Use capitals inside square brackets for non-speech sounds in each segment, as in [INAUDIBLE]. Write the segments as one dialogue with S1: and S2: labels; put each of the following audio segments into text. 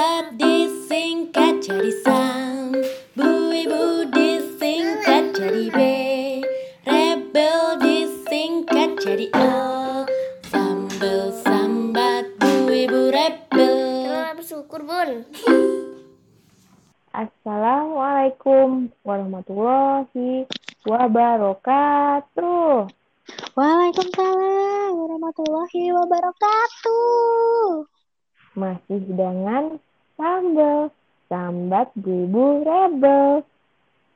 S1: Sambat disingkat jadi sam Bu ibu disingkat jadi B Rebel disingkat jadi L Sambel sambat bu ibu rebel
S2: Kita bersyukur bun.
S3: Assalamualaikum warahmatullahi wabarakatuh.
S4: Waalaikumsalam warahmatullahi wabarakatuh.
S3: Masih dengan sambal, sambat ibu rebel.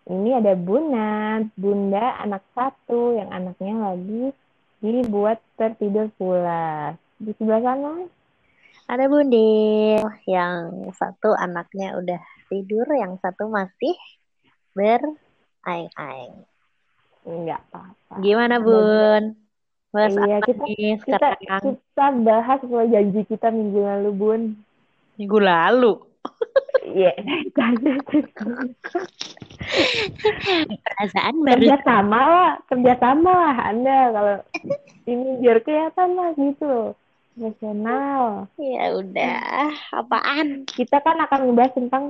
S3: Ini ada Bunda, Bunda anak satu yang anaknya lagi dibuat tertidur pulas. Di sebelah sana
S4: Ada Bundil yang satu anaknya udah tidur, yang satu masih beraing-aing.
S3: enggak apa-apa.
S4: Gimana Bun? Bahas
S3: Iya, kita- Kita, kita bahas sesuai janji kita minggu lalu, Bun.
S4: Minggu lalu.
S3: Iya, [LAUGHS]
S4: Perasaan baru
S3: kerja sama lah, kerja sama lah Anda kalau ini biar kelihatan lah gitu loh, profesional.
S4: ya udah. Apaan?
S3: Kita kan akan ngebahas tentang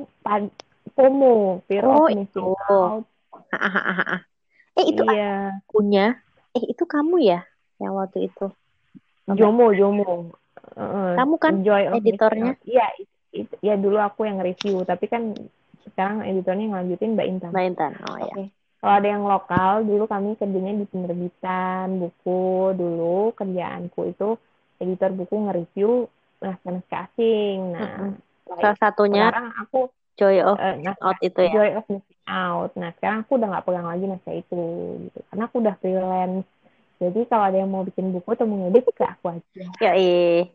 S3: FOMO, fear
S4: Oh,
S3: of missing out.
S4: Eh itu
S3: Iya,
S4: akunya. Eh itu kamu ya yang waktu itu.
S3: Jomo, Jomo.
S4: Kamu kan editornya?
S3: Iya, ya dulu aku yang review, tapi kan sekarang editornya ngelanjutin Mbak Intan.
S4: Mbak Intan. Oh ya.
S3: Oke. Kalau ada yang lokal, dulu kami kerjanya di penerbitan buku. Dulu kerjaanku itu editor buku nge-review naskah-naskah asing. Nah, setelah
S4: Salah satunya
S3: sekarang aku
S4: Joy of
S3: naskah
S4: Out itu ya.
S3: Joy of Missing Out. Nah, sekarang aku udah nggak pegang lagi naskah itu, gitu. Karena aku udah freelance. Jadi kalau ada yang mau bikin buku atau mau ngedit ke aku aja.
S4: Ya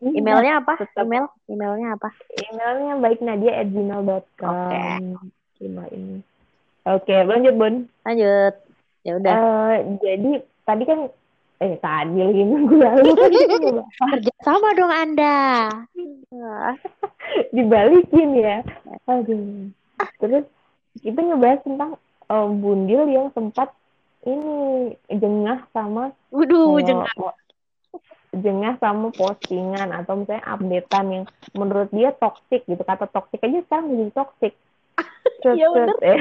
S4: Emailnya apa?
S3: tetap.
S4: Email? Emailnya apa?
S3: Emailnya baiknadia@gmail.com.
S4: Oke.
S3: Email ini. Oke, lanjut Bun.
S4: Lanjut. Ya udah.
S3: Eh, jadi tadi kan eh tadi lagi minggu lalu [LAUGHS] kan
S4: Kerja sama dong Anda. [LAUGHS]
S3: dibalikin ya. Aduh. Terus kita ngebahas tentang eh, bundil yang sempat ini jengah sama
S4: Waduh, jangan.
S3: jengah sama postingan atau misalnya updatean yang menurut dia toxic gitu kata toxic aja sekarang jadi toxic Set, [LAUGHS]
S4: Iya, bener.
S3: eh.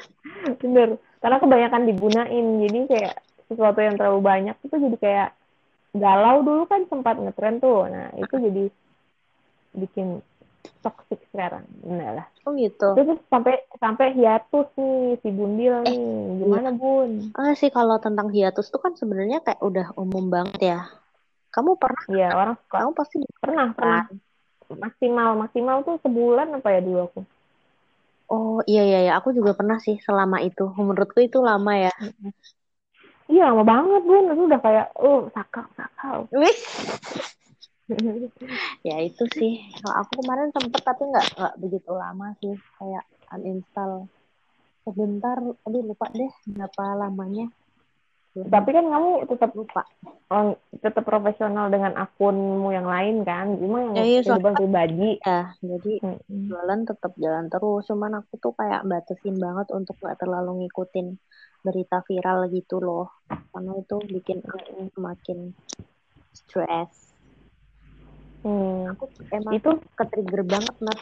S3: [LAUGHS] bener karena kebanyakan digunain jadi kayak sesuatu yang terlalu banyak itu jadi kayak galau dulu kan sempat ngetren tuh nah itu jadi bikin toxic sekarang bener lah
S4: Oh gitu.
S3: terus sampai sampai hiatus nih si bundil nih gimana bun
S4: Ah sih kalau tentang hiatus tuh kan sebenarnya kayak udah umum banget ya. Kamu pernah?
S3: ya orang suka
S4: Kamu pasti
S3: pernah pernah maksimal maksimal tuh sebulan apa ya dulu aku
S4: Oh iya iya iya, aku juga pernah sih selama itu. Menurutku itu lama ya.
S3: iya lama banget bun itu udah kayak oh sakau sakau
S4: Wih. [LAUGHS] Ya itu sih. Kalau aku kemarin sempet tapi nggak nggak begitu lama sih. Kayak uninstall sebentar. Aduh lupa deh berapa lamanya.
S3: tapi kan kamu tetap
S4: lupa.
S3: oh, tetap profesional dengan akunmu yang lain kan cuma yang
S4: Ya, iya,
S3: kehidupan pribadi
S4: Ya jadi
S3: Mm-mm.
S4: jualan tetap jalan terus. Cuman aku tuh kayak batasin banget untuk nggak terlalu ngikutin berita viral gitu loh. Karena itu bikin aku semakin stres.
S3: Hmm.
S4: Aku emang
S3: itu
S4: ke-trigger banget Nat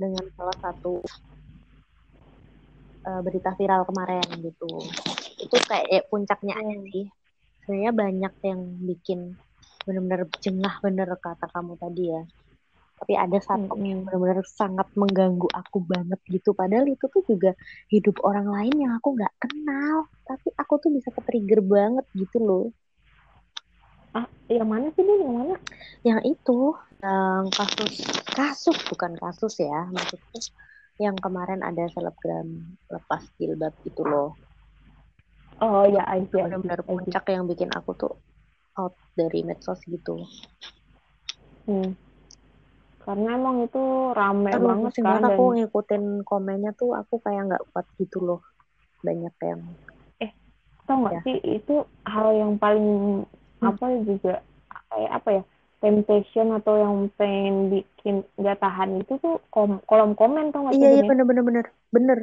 S4: dengan salah satu eh, berita viral kemarin gitu. Itu kayak eh, puncaknya aja sih. Sebenarnya banyak yang bikin benar-benar jengah bener kata kamu tadi ya. Tapi ada satu
S3: Mm-mm.
S4: yang benar-benar sangat mengganggu aku banget gitu. Padahal itu tuh juga hidup orang lain yang aku nggak kenal. Tapi aku tuh bisa ke-trigger banget gitu loh.
S3: Ah yang mana sih bun yang mana
S4: yang itu yang kasus kasus bukan kasus ya maksudku yang kemarin ada selebgram lepas jilbab itu loh
S3: oh ya I see, I see,
S4: benar-benar
S3: I see.
S4: puncak yang bikin aku tuh out dari medsos gitu
S3: Hmm. karena emang itu rame
S4: Aduh,
S3: banget kan
S4: banget
S3: dan
S4: aku ngikutin komennya tuh aku kayak nggak kuat gitu loh banyak yang
S3: tau nggak
S4: Ya.
S3: sih itu hal yang paling. Apa juga kayak apa ya temptation atau yang pengen bikin nggak tahan itu tuh kom kolom komen tau nggak
S4: iya iya
S3: Bun, ya?
S4: bener-bener bener. Bener.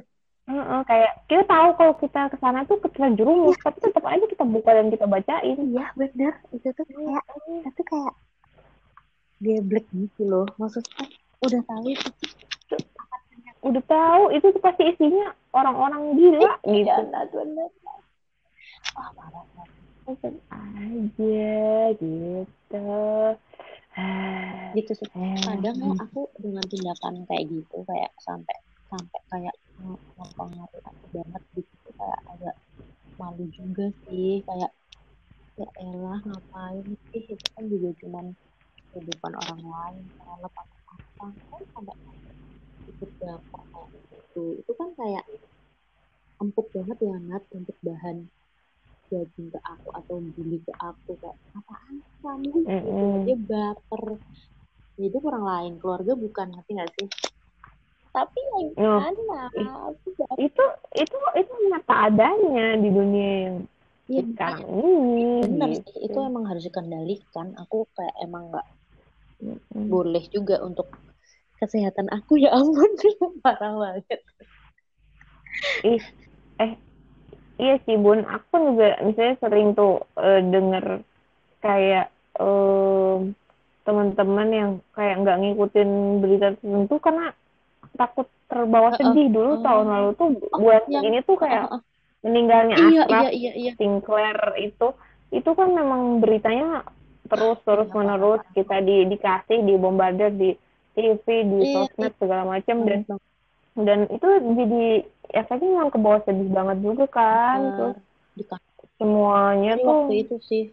S3: Heeh, kayak kita tahu kalau kita ke sana tuh keterjerumus tapi tetap aja kita buka dan kita bacain.
S4: Iya bener. Itu tuh kayak itu kayak geblek gitu loh. Maksudnya udah tahu itu tuh
S3: udah tahu itu tuh pasti isinya orang-orang gila gitu.
S4: Iya, bener. Ah, parah,
S3: Tetep aja gitu. Ah,
S4: gitu sih.
S3: eh,
S4: kadang ya aku dengan tindakan kayak gitu kayak sampai sampai kayak ng- mempengaruhi aku banget gitu kayak agak malu juga sih kayak ya elah ngapain sih? Itu kan juga cuman kehidupan orang lain kalau lepas apa kan sampai ikut baper kayak gitu. Itu kan kayak empuk banget ya Nat untuk bahan judging ke aku atau bully ke aku kayak apaan kamu? Gitu.
S3: Mm-mm.
S4: dia baper. Ya, itu orang lain keluarga bukan ngerti nggak sih? Tapi ya
S3: Oh,
S4: gimana? baper.
S3: itu itu itu nyata adanya di dunia yang
S4: ya
S3: sekarang ini
S4: bener
S3: gitu.
S4: sih itu emang harus dikendalikan. Aku kayak emang nggak
S3: Mm-mm.
S4: boleh juga untuk kesehatan aku. [LAUGHS] Ya ampun [LAUGHS] parah banget.
S3: Ih, eh, iya sih Bun, aku juga misalnya sering tuh eh, denger kayak em, teman-teman yang kayak nggak ngikutin berita tertentu karena takut terbawa sedih dulu
S4: Oh.
S3: tahun lalu tuh bulan
S4: yang-
S3: segini tuh kayak
S4: Heeh.
S3: meninggalnya
S4: iya
S3: Ashraf
S4: iya iya iya.
S3: Sinclair itu. Itu kan memang beritanya terus terus
S4: Iya,
S3: menerus.
S4: Parah,
S3: kita di dikasih dibombardir di TV di
S4: Iya,
S3: sosmed segala macam. Dan dan itu jadi efeknya memang ke bawah sedih banget juga kan
S4: banget.
S3: terus
S4: Dikasih
S3: semuanya tuh
S4: waktu itu sih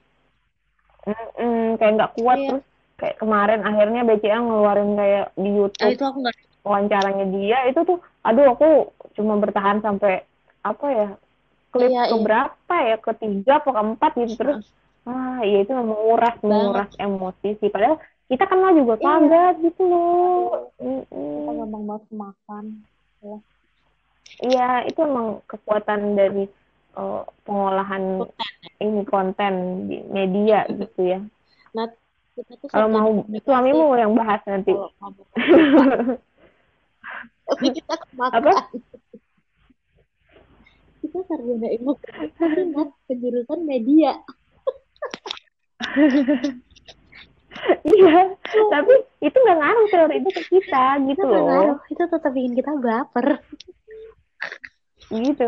S3: mm-mm, kayak nggak kuat
S4: Iya.
S3: terus kayak kemarin akhirnya BCA ngeluarin kayak di
S4: ah,
S3: YouTube
S4: itu aku nggak
S3: wawancaranya dia itu tuh aduh aku cuma bertahan sampai apa ya klip
S4: Iya, iya.
S3: keberapa ya ketiga apa keempat gitu terus ah iya itu menguras menguras emosi sih padahal kita kenal juga
S4: Iya.
S3: kagak gitu loh
S4: kita
S3: Mm-mm.
S4: gampang banget makan
S3: Iya, itu emang kekuatan dari eh, pengolahan ini konten di media gitu ya.
S4: kita tuh
S3: Kalau mau suamimu yang bahas nanti.
S4: kamu tapi [LAUGHS] kita kemakan
S3: Apa?
S4: kita sarjana ilmu penjurusan media [LAUGHS] [LAUGHS]
S3: Iya, tapi itu nggak ngaruh teori itu ke kita gitu
S4: itu
S3: loh.
S4: ngaruh itu tetap bikin kita baper
S3: Gitu.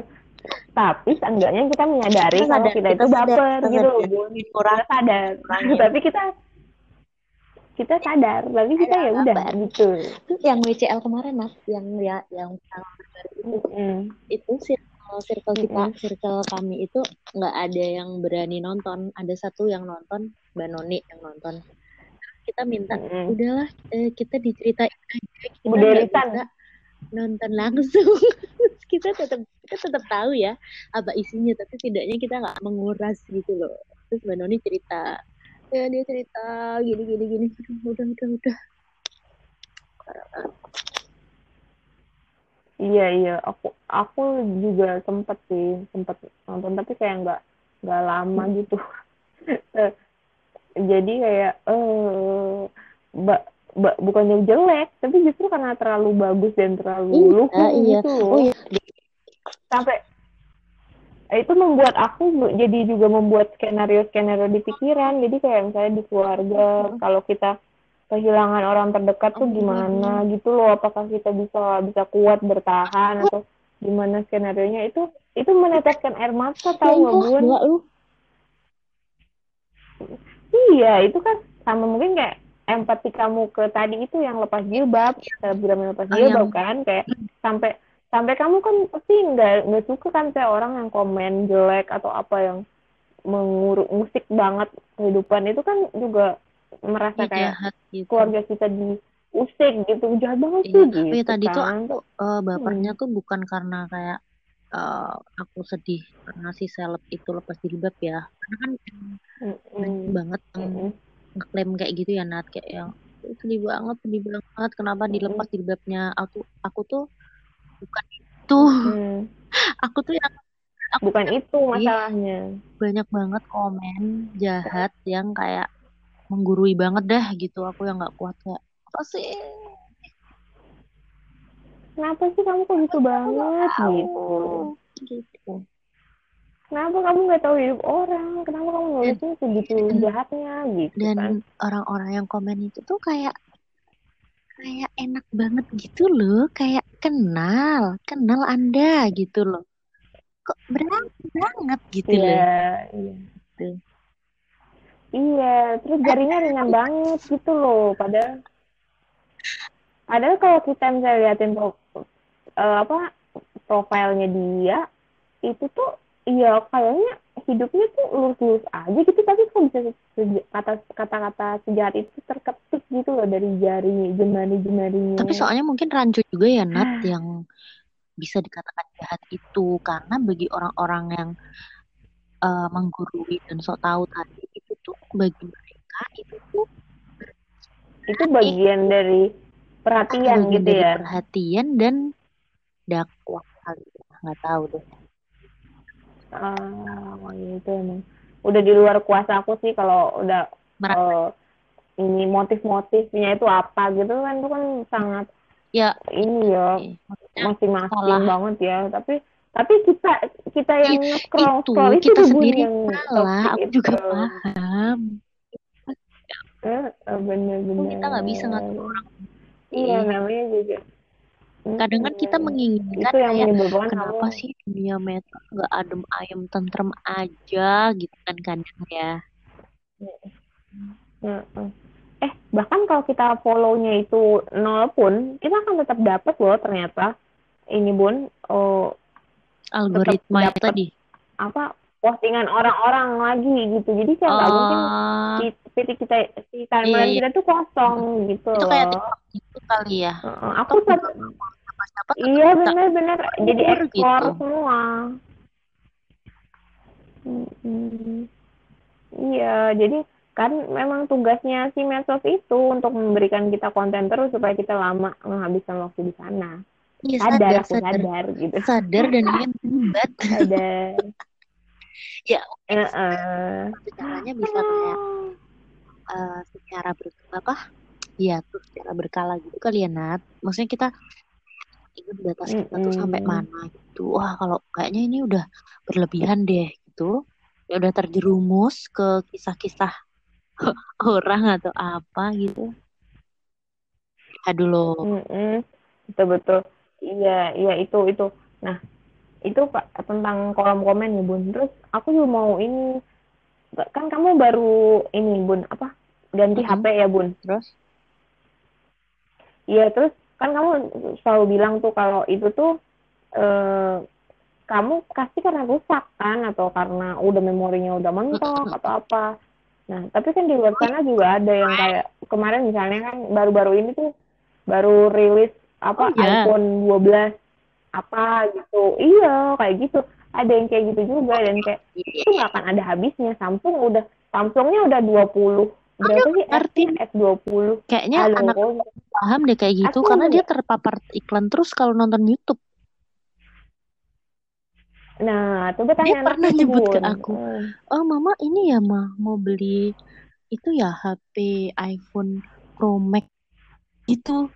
S3: Tapi seenggaknya kita menyadari
S4: Kita
S3: kalau
S4: sadar,
S3: kita
S4: kita
S3: itu baper gitu loh,
S4: sadar.
S3: Bun.
S4: kurang
S3: Kita sadar. Tapi kita kita sadar, tapi kita ya udah gitu.
S4: itu yang WCL kemarin mas yang ya yang itu
S3: Mm-mm.
S4: itu circle circle kita
S3: Mm-mm.
S4: circle kami itu nggak ada yang berani nonton ada satu yang nonton mbak Noni yang nonton kita minta
S3: Mm-mm.
S4: udahlah eh, kita diceritain aja kita bisa nonton langsung. [LAUGHS] Kita tetap kita tetap tahu ya apa isinya tapi tidaknya kita nggak menguras gitu loh. Terus mbak Noni cerita ya dia cerita gini gini gini. Udah udah udah.
S3: Iya iya. Aku aku juga sempet sih sempet nonton tapi kayak nggak nggak lama gitu. Eh, [LAUGHS] jadi kayak eh ba, ba- bukannya jelek tapi justru karena terlalu bagus dan terlalu
S4: Iya,
S3: lucu
S4: iya.
S3: gitu
S4: oh iya.
S3: Sampai eh, itu membuat aku jadi juga membuat skenario skenario di pikiran. Jadi kayak misalnya di keluarga kalau kita kehilangan orang terdekat tuh
S4: Oh,
S3: gimana gitu loh. Apakah kita bisa bisa kuat bertahan atau gimana skenario nya itu itu meneteskan air mata tahu
S4: gila lu
S3: iya itu kan sama mungkin kayak empati kamu ke tadi itu yang lepas jilbab selebgram yang lepas
S4: Ah,
S3: jilbab kan kayak sampai sampai kamu kan pasti nggak nggak suka kan kayak orang yang komen jelek atau apa yang menguruk musik banget kehidupan. Itu kan juga merasa kayak
S4: jahat gitu.
S3: keluarga kita diusik gitu jahat banget
S4: Iya,
S3: sih
S4: tapi
S3: gitu
S4: tadi tuh
S3: kan.
S4: aku eh, bapernya tuh bukan karena kayak eh, aku sedih karena si seleb itu lepas jilbab ya. Karena kan banyak
S3: Mm-mm.
S4: banget yang
S3: Mm-mm.
S4: ngeklaim kayak gitu ya Nat kayak yang "Eh, sedih banget, sedih banget kenapa dilepas jilbabnya. Aku aku tuh bukan itu.
S3: Mm. [LAUGHS]
S4: Aku tuh yang aku
S3: bukan itu masalahnya
S4: banyak banget komen jahat yang kayak menggurui banget dah gitu. Aku yang nggak kuat kayak apa sih?
S3: Kenapa sih kamu kok gitu banget gitu
S4: Gitu.
S3: Kenapa kamu nggak tahu hidup orang? Kenapa kamu nulisnya segitu jahatnya gitu
S4: dan
S3: kan?
S4: orang-orang yang komen itu tuh kayak kayak enak banget gitu loh kayak kenal kenal anda gitu loh kok berani banget gitu
S3: Iya,
S4: loh
S3: iya.
S4: Gitu.
S3: Iya, terus jarinya ringan banget gitu loh. Padahal padahal kalau kita misalnya liatin pro, eh, apa profilnya dia itu tuh iya kayaknya hidupnya tuh lurus-lurus aja gitu tapi kok bisa kata-kata sejahat itu terketik gitu loh dari jari jemari-jemarinya.
S4: tapi soalnya mungkin rancu juga ya Nat yang bisa dikatakan jahat itu karena bagi orang-orang yang eh, menggurui dan sok tahu tadi itu tuh bagi mereka itu tuh
S3: itu bagian dari perhatian
S4: bagian
S3: gitu ya.
S4: perhatian dan dakwah kali ya. Nggak tahu deh.
S3: Ah, itu emang. Udah di luar kuasa aku sih kalau udah
S4: Merasa-
S3: eh, ini motif-motifnya itu apa gitu kan itu kan sangat
S4: ya.
S3: ini ya masing-masing banget ya. Tapi tapi kita kita yang
S4: Ih,
S3: scroll
S4: itu
S3: scroll itu
S4: kita sendiri
S3: yang
S4: salah. Aku juga
S3: itu.
S4: paham.
S3: Eh, eh, bener-bener.
S4: Kita nggak bisa ngatur orang
S3: iya
S4: Ih,
S3: namanya juga
S4: kadang kan kita
S3: Mm-mm.
S4: menginginkan
S3: itu yang
S4: kayak kenapa
S3: kamu
S4: sih dunia meta nggak adem ayem tentrem aja gitu kan kadang ya
S3: Heeh. Eh, bahkan kalau kita follow-nya itu nol pun, kita akan tetap dapat loh ternyata. Ini Bun, oh,
S4: algoritma
S3: dapet
S4: tadi
S3: apa postingan orang-orang lagi gitu. Jadi kayak nggak mungkin
S4: oh
S3: si, si kita si timeline
S4: Iya, iya.
S3: kita tuh kosong gitu
S4: itu kayak. TikTok gitu kali ya
S3: Heeh, aku
S4: siapa-siapa tetap
S3: iya benar-benar jadi explore
S4: gitu
S3: semua. Mm-mm. Iya, jadi kan memang tugasnya si medsos itu untuk memberikan kita konten terus supaya kita lama menghabiskan waktu di sana.
S4: iya
S3: Sadar,
S4: sadar
S3: aku
S4: sadar
S3: sadar gitu.
S4: sadar dan ingin [LAUGHS]
S3: Sadar.
S4: Ya
S3: Heeh.
S4: satu caranya bisa kayak eh, secara ber apa ya tuh secara berkala gitu kali ya Nat maksudnya kita ingat batas kita tuh sampai mana gitu wah kalau kayaknya ini udah berlebihan deh gitu ya udah terjerumus ke kisah-kisah [LAUGHS] orang atau apa gitu aduh loh
S3: Mm-mm. Betul betul. Iya, iya itu itu. Nah, itu Pak tentang kolom komen ya, Bun. Terus aku juga mau ini kan kamu baru ini, Bun, apa? Ganti
S4: Mm-mm.
S3: HP ya, Bun.
S4: terus
S3: Iya, terus kan kamu selalu bilang tuh kalau itu tuh eh, kamu pasti karena rusak kan atau karena udah memorinya udah mentok atau apa. Nah, tapi kan di luar sana juga ada yang kayak kemarin misalnya kan baru-baru ini tuh baru rilis apa
S4: Oh, iya.
S3: iPhone 12 apa gitu. Iya, kayak gitu. Ada yang kayak gitu juga dan kayak itu nggak akan ada habisnya. Samsung udah Samsungnya udah 20 berapa sih
S4: ngerti.
S3: S20
S4: kayaknya
S3: Halo,
S4: anak paham deh kayak gitu
S3: Aku
S4: karena dia terpapar iklan terus kalau nonton YouTube
S3: Nah, coba
S4: Dia
S3: tanya
S4: pernah
S3: anaknya,
S4: nyebut ke aku.
S3: Hmm.
S4: oh mama ini ya mah mau beli itu ya HP iPhone Pro Max gitu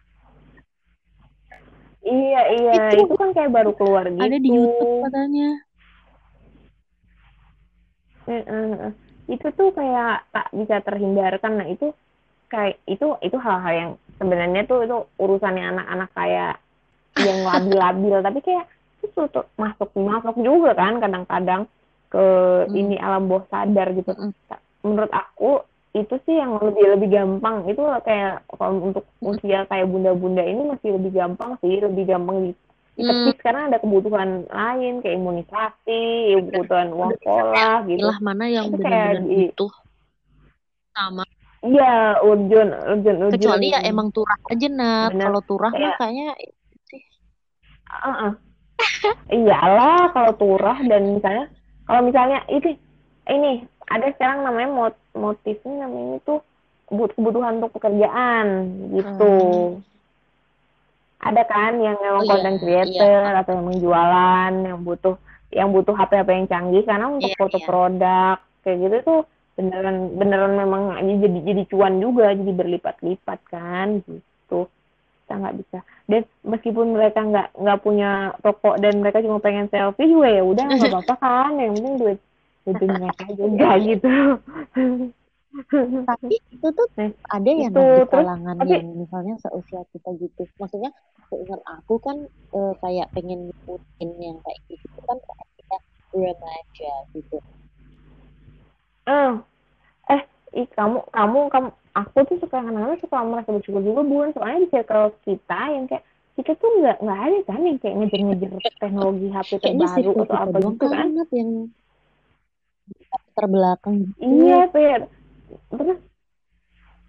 S3: Iya, iya,
S4: Itu
S3: itu kan kayak baru keluar gitu.
S4: ada di YouTube katanya.
S3: Itu tuh kayak tak bisa terhindarkan. Nah, itu kayak itu itu hal-hal yang sebenarnya tuh itu urusannya anak-anak kayak yang labil-labil, [LAUGHS] tapi kayak itu tuh masuk masuk juga kan kadang-kadang ke
S4: Hmm.
S3: ini alam bawah sadar gitu.
S4: Mm-mm.
S3: Menurut aku itu sih yang lebih lebih gampang. Itu kayak kalau untuk usia kayak bunda-bunda ini masih lebih gampang sih lebih gampang di
S4: Hmm.
S3: dikepis karena ada kebutuhan lain kayak imunisasi kebutuhan uang sekolah gitu.
S4: Pilah mana yang benar-benar butuh? Sama.
S3: Iya urgent urgent urgent.
S4: Kecuali ya emang turah aja Nat. Kalau turah mah
S3: Kayak-
S4: kayaknya
S3: Heeh. iyalah kalau turah dan misalnya kalau misalnya itu ini ada sekarang namanya mot motifnya namanya itu kebut- kebutuhan untuk pekerjaan gitu. Ada kan yang memang
S4: Oh, iya,
S3: content creator atau yang jualan yang butuh yang butuh HP HP yang canggih. Karena untuk
S4: Iya,
S3: foto
S4: iya.
S3: produk kayak gitu tuh beneran beneran memang jadi jadi cuan juga jadi berlipat-lipat kan gitu. Kita nggak bisa. Dan meskipun mereka nggak nggak punya toko dan mereka cuma pengen selfie juga ya udah nggak apa-apa kan. Yang penting duit duit mereka juga gitu.
S4: Tapi itu tuh
S3: Nah,
S4: ada ya
S3: itu,
S4: di
S3: terus,
S4: kalangan
S3: tapi-
S4: yang misalnya seusia kita gitu. Maksudnya seingat aku kan eh, kayak pengen ngikutin yang kayak gitu kan kayak kita remaja gitu.
S3: Eh, eh, ih, kamu, kamu, kamu, aku tuh suka kadang-kadang suka merasa bersyukur juga bun, soalnya di circle kita yang kayak kita tuh nggak nggak ada kan yang kayak ngejar-ngejar teknologi HP terbaru atau apa gitu kan?
S4: yang terbelakang gitu
S3: Iya, Fer. Terus,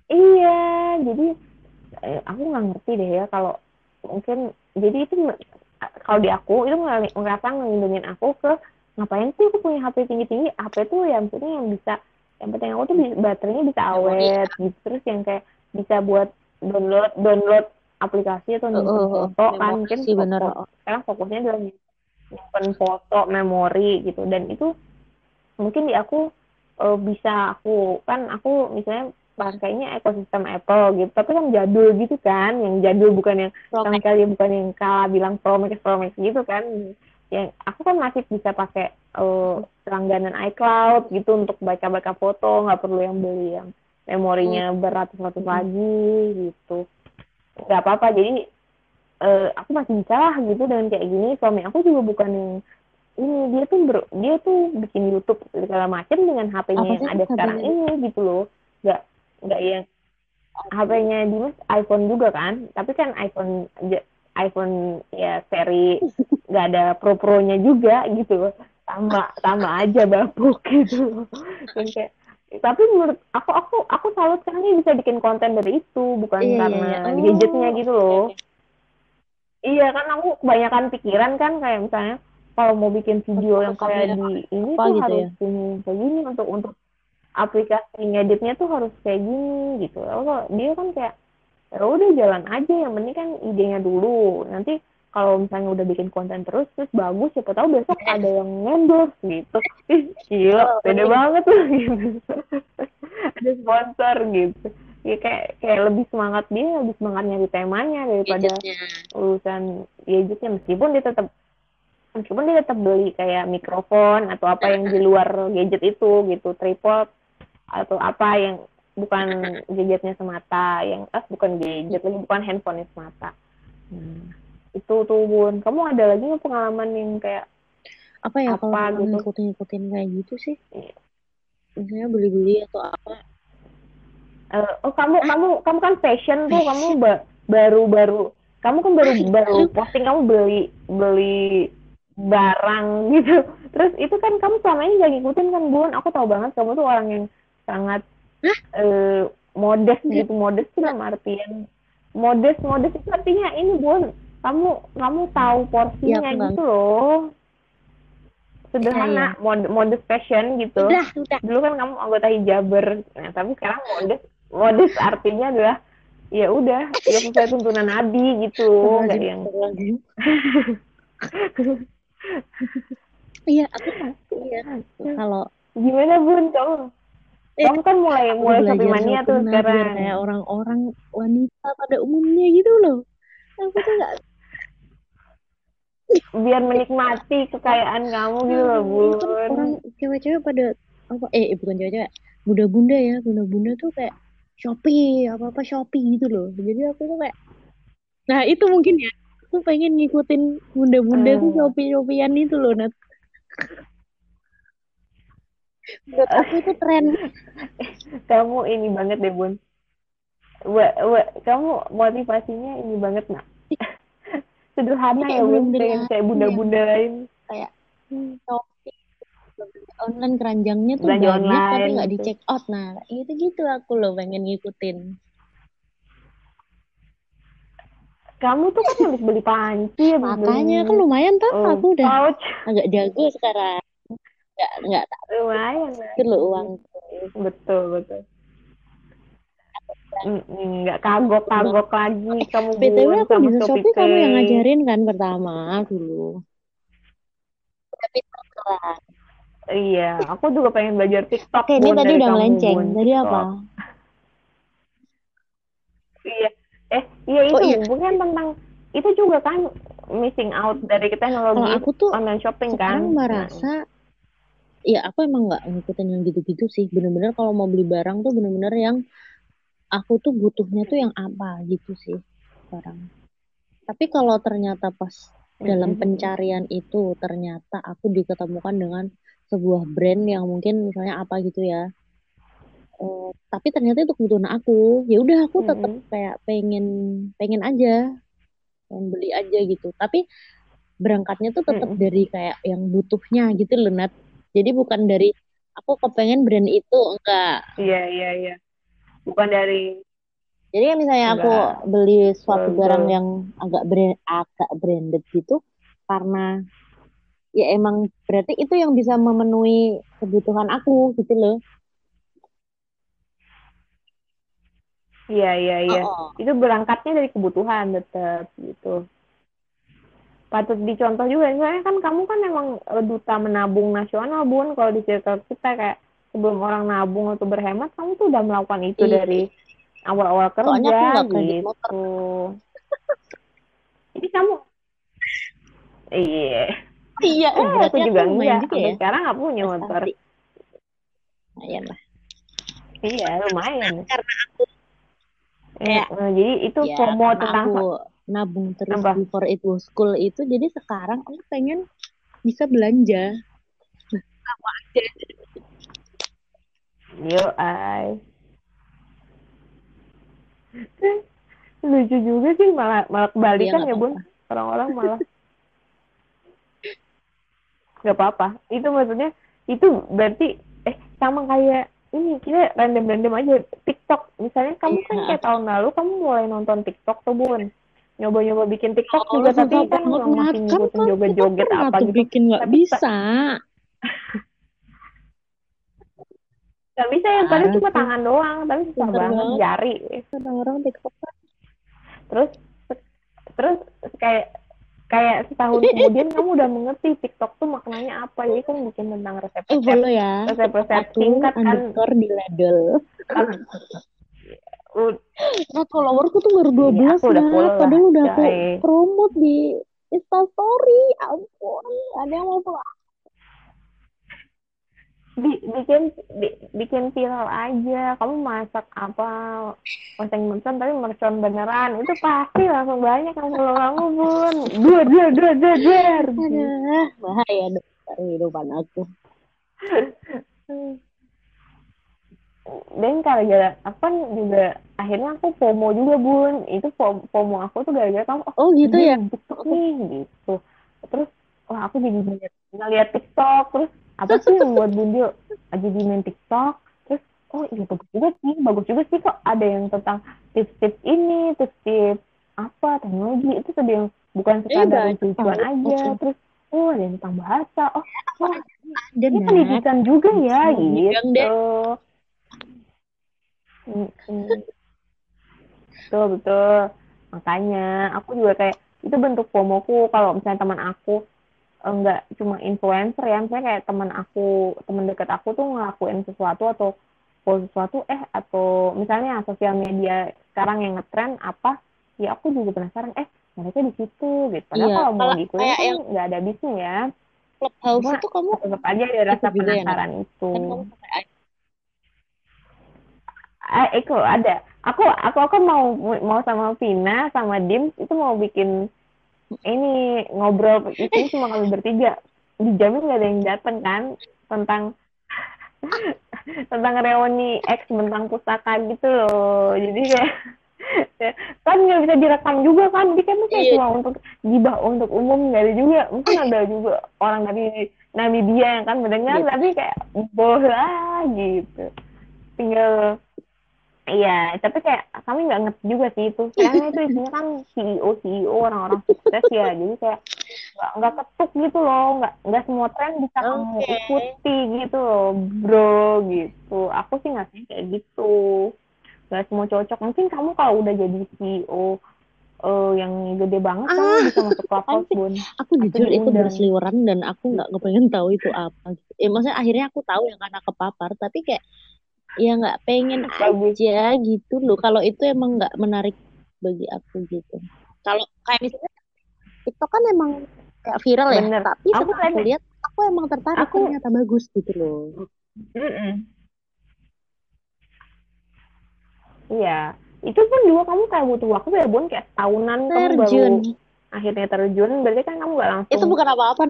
S3: iya, jadi eh, aku nggak ngerti deh ya kalau mungkin, jadi itu kalau di aku itu ngerasa ngelindungin aku ke ngapain sih aku punya HP tinggi-tinggi, HP tuh yang penting yang bisa, yang penting aku tuh bisa, baterainya bisa awet gitu, terus yang kayak bisa buat download download aplikasi atau
S4: Oh,
S3: nyimpen
S4: oh, oh.
S3: foto kan mungkin
S4: sih bener
S3: foto-
S4: oh.
S3: sekarang fokusnya adalah nyimpen foto memori gitu dan itu mungkin di aku eh, bisa aku kan aku misalnya pakainya ekosistem Apple gitu tapi kan jadul gitu kan yang jadul bukan yang sama sekali bukan yang kala bilang Pro Max Pro Max gitu kan. Yang aku kan masih bisa pakai eh, langganan iCloud gitu untuk baca-baca foto nggak perlu yang beli yang memorinya beratus-ratus
S4: Hmm.
S3: lagi gitu. Nggak apa-apa jadi eh, aku masih bisa lah gitu dengan kayak gini. Suami aku juga bukan yang ini dia tuh ber, dia tuh bikin YouTube segala macam dengan HP-nya yang ada sekarang
S4: HP-nya?
S3: ini gitu loh nggak nggak yang HP-nya Dimas iPhone juga kan tapi kan iPhone iPhone ya seri [LAUGHS] nggak ada pro pronya juga gitu sama sama aja bapuk gitu kayak tapi menurut aku aku aku salut dia bisa bikin konten dari itu bukan
S4: Iya, iya,
S3: karena
S4: iya. Oh,
S3: gadgetnya gitu loh. Iya kan aku kebanyakan pikiran kan kayak misalnya kalau mau bikin video yang kayak di ini tuh
S4: gitu
S3: harus
S4: ya?
S3: kayak gini untuk untuk aplikasi ngeditnya tuh harus kayak gini gitu. Lalu kalau dia kan kayak ya udah jalan aja yang penting kan idenya dulu. Nanti kalau misalnya udah bikin konten terus terus bagus siapa tahu besok ada yang endorse gitu. Ih, gila,
S4: Oh,
S3: beda
S4: bener.
S3: banget tuh gitu. [LAUGHS] ada sponsor gitu. Ya kayak kayak lebih semangat dia, lebih semangat nyari temanya daripada
S4: gadgetnya
S3: urusan gadgetnya meskipun dia tetap meskipun dia tetap beli kayak mikrofon atau apa yang di luar gadget itu gitu tripod atau apa yang bukan gadgetnya semata yang ah bukan gadget lagi bukan handphone semata Hmm. itu tuh bun kamu ada lagi nggak pengalaman yang kayak
S4: apa ya kalau
S3: Apa
S4: memang
S3: gitu?
S4: ngikutin ngikutin kayak gitu sih
S3: Iya.
S4: misalnya beli-beli atau apa
S3: eh, oh kamu kamu kamu kan fashion tuh kamu ba- baru-baru kamu kan baru baru posting kamu beli beli barang [LAUGHS] gitu. Terus itu kan kamu selama ini gak ngikutin kan bun? Aku tahu banget kamu tuh orang yang sangat eh, modest gitu. Modest tuh dalam artian modest modest itu artinya ini bun. Kamu kamu tahu porsinya
S4: nggak-
S3: gitu loh. Sederhana
S4: Iya,
S3: mod- modest fashion gitu.
S4: Udah udah.
S3: Dulu kan kamu anggota hijaber. Nah tapi sekarang modest modest artinya adalah ya udah ya sesuai tuntunan nabi gitu. Nggak yang [LAUGHS]
S4: iya aku iya. kalau
S3: gimana bun? Kamu?
S4: Eh,
S3: kamu kan mulai mulai shopee mania tuh sekarang.
S4: kayak orang-orang wanita pada umumnya gitu loh. Aku tuh nggak
S3: biar menikmati kekayaan kamu gitu loh
S4: kan
S3: bun.
S4: orang cewek-cewek pada apa eh eh, bukan cewek-cewek bunda-bunda ya bunda-bunda tuh kayak shopee apa apa shopee gitu loh. Jadi aku tuh kayak nah itu mungkin ya aku pengen ngikutin bunda-bunda tuh
S3: Hmm.
S4: shopee shopeean itu loh Nat. Menurut aku itu tren [LAUGHS]
S3: kamu ini banget deh bun. Wa- wa- kamu motivasinya ini banget nak. [LAUGHS] Sederhana
S4: Kayak
S3: ya bun.
S4: bunda
S3: kayak bunda-bunda lain.
S4: Kayak shopee online keranjangnya tuh
S3: Belanja
S4: banyak tapi
S3: online
S4: nggak di
S3: gitu.
S4: check out. Nah itu gitu aku loh pengen ngikutin
S3: kamu tuh kan habis beli panci
S4: makanya
S3: beli
S4: kan lumayan tuh
S3: oh,
S4: aku udah
S3: pouch.
S4: agak jago sekarang. Nggak nggak tak
S3: lumayan [LAUGHS]
S4: loh uang.
S3: Betul betul. Mm, mm, nggak kagok kagok lagi kamu
S4: btw aku
S3: sama
S4: bisa
S3: shopee
S4: kamu yang ngajarin kan pertama dulu. Tapi lah
S3: iya aku juga pengen belajar TikTok
S4: oke ini tadi udah melenceng. tadi apa
S3: iya eh iya itu
S4: Oh, iya.
S3: bukan tentang itu juga kan missing out dari teknologi
S4: kalau aku tuh
S3: online shopping kan.
S4: sekarang
S3: Nah,
S4: merasa ya aku emang nggak ngikutin yang gitu-gitu sih. Bener-bener kalau mau beli barang tuh bener-bener yang aku tuh butuhnya tuh yang apa gitu sih barang tapi kalau ternyata pas dalam pencarian itu ternyata aku diketemukan dengan sebuah brand yang mungkin misalnya apa gitu ya Eh, tapi ternyata itu kebutuhan aku ya udah aku tetap
S3: Mm-mm.
S4: kayak pengen pengen aja pengen beli aja gitu tapi berangkatnya tuh tetap
S3: Mm-mm.
S4: dari kayak yang butuhnya gitu loh Nat jadi bukan dari aku kepengen brand itu enggak
S3: Iya, iya, iya. Bukan dari
S4: jadi kan misalnya aku
S3: Enggak.
S4: beli suatu
S3: Betul.
S4: barang yang agak brand agak branded gitu karena ya emang berarti itu yang bisa memenuhi kebutuhan aku gitu loh
S3: Iya, iya, iya.
S4: Oh, oh.
S3: Itu berangkatnya dari kebutuhan tetap gitu. Patut dicontoh juga. Soalnya kan kamu kan emang eh, duta menabung nasional, Bun. Kalau di circle kita kayak sebelum orang nabung atau berhemat, kamu tuh udah melakukan itu
S4: Iya.
S3: dari awal-awal kerja
S4: Soalnya aku
S3: gitu. Jadi kamu Iya.
S4: iya
S3: Eh, aku juga enggak.
S4: juga ya
S3: sekarang nggak punya motor.
S4: lumayan lah
S3: Iya, lumayan.
S4: karena aku Kayak-
S3: eh, jadi itu
S4: ya
S3: FOMO tentang
S4: aku nabung terus
S3: Apa?
S4: before it was cool itu jadi sekarang aku pengen bisa belanja
S3: Yo, ay. [LAUGHS] Lucu juga sih malah malah kebalikan
S4: Iya,
S3: ya,
S4: nggak
S3: Bun. Orang-orang malah nggak apa-apa. Itu maksudnya itu berarti eh sama kayak ini kita random-random aja TikTok. Misalnya kamu kan
S4: Iya.
S3: kayak tahun lalu kamu mulai nonton TikTok tuh, Bun. Nyoba-nyoba bikin TikTok
S4: Oh,
S3: juga tapi kan
S4: Nat. Kan
S3: ngikutin
S4: kamu
S3: joget-joget
S4: pernah
S3: apa gitu.
S4: bikin nggak bisa [LAUGHS]
S3: Gak bisa ya, paling
S4: Parah
S3: cuma tangan doang, tapi susah banget
S4: banget.
S3: jari.
S4: orang-orang TikTok kan
S3: terus terus kayak kayak setahun kemudian kamu udah mengerti TikTok tuh maknanya apa jadi kan bikin tentang
S4: eh
S3: resep-resep
S4: follow ya
S3: resep-resep
S4: aku
S3: singkat kan
S4: di ladel
S3: U-
S4: nah followerku tuh baru 12
S3: Iya, aku udah
S4: Nat.
S3: follow lah,
S4: padahal udah aku promote di instastory. Ampun ada yang mau follow?
S3: Bi- bikin bi- bikin viral aja. Kamu masak apa? Oseng mercon tapi mercon beneran. Itu pasti langsung banyak yang follow kamu bun. Dua dua dua dua dua
S4: bahaya dong kehidupan aku [LAUGHS]
S3: dan gara-gara aku kan juga akhirnya aku FOMO juga bun. Itu FOMO, aku tuh gara-gara kamu oh
S4: oh gitu
S3: dia
S4: ya?
S3: di TikTok nih gitu. Terus wah aku jadi banyak ngeliat TikTok. Terus apa sih yang buat bundil jadi main TikTok. Terus oh iya bagus juga sih bagus juga sih kok ada yang tentang tips-tips ini tips-tips apa teknologi. Itu ada yang bukan sekadar
S4: banyak
S3: lucu-lucuan
S4: tahu.
S3: aja.
S4: Oke.
S3: terus oh ada yang tentang bahasa. Oh wah
S4: ada
S3: pendidikan juga ya gitu. Betul betul. Makanya aku juga kayak itu bentuk FOMOku. Kalau misalnya teman aku eh, nggak cuma influencer ya misalnya kayak teman aku teman dekat aku tuh ngelakuin sesuatu atau post sesuatu eh atau misalnya sosial media sekarang yang ngetren apa ya aku juga penasaran eh mereka di situ gitu. Padahal
S4: Iya,
S3: kalau mau diikutin
S4: kayak
S3: kan
S4: yang-
S3: nggak ada bisnis ya.
S4: Clubhouse
S3: Cuma
S4: itu kamu
S3: tetap aja ada rasa
S4: Ikut juga ya,
S3: penasaran itu Ah, Eko ada. Aku aku aku mau mau sama Vina sama Dim itu mau bikin ini ngobrol itu cuma kami bertiga. Dijamin nggak ada yang datang kan tentang [LAUGHS] tentang reuni X tentang pustaka gitu loh. Jadi kayak kan nggak bisa direkam juga kan dia kan kayak
S4: Iya.
S3: cuma untuk gibah untuk umum nggak ada juga mungkin ada juga orang dari Namibia yang kan mendengar
S4: Iya.
S3: tapi kayak bola gitu tinggal iya tapi kayak kami nggak ngerti juga sih itu. Karena itu isinya kan CEO CEO orang-orang sukses ya. Jadi kayak nggak ketuk gitu loh. Nggak nggak semua tren bisa kamu
S4: Oke.
S3: ikuti gitu loh bro gitu. Aku sih ngasih kayak gitu. Nggak semua cocok. Mungkin kamu kalau udah jadi CEO eh, yang gede banget kamu
S4: Ah,
S3: bisa masuk clubhouse bun
S4: aku jujur itu berseliweran dan aku nggak kepengen tahu itu apa. Ya maksudnya akhirnya aku tahu yang karena kepapar. Tapi kayak ya nggak pengen
S3: Bagus.
S4: aja gitu loh. Kalau itu emang nggak menarik bagi aku gitu. Kalau kayak misalnya TikTok kan emang kayak viral ya.
S3: Bener.
S4: tapi
S3: Aku
S4: setelah aku
S3: liat-
S4: lihat aku emang tertarik
S3: Aku-
S4: ternyata bagus gitu loh.
S3: Mm-mm. Iya, itu pun juga kamu kayak butuh waktu ya bun. Kayak tahunan kamu baru
S4: terjun.
S3: akhirnya terjun. Berarti kan kamu nggak langsung
S4: itu bukan apa-apa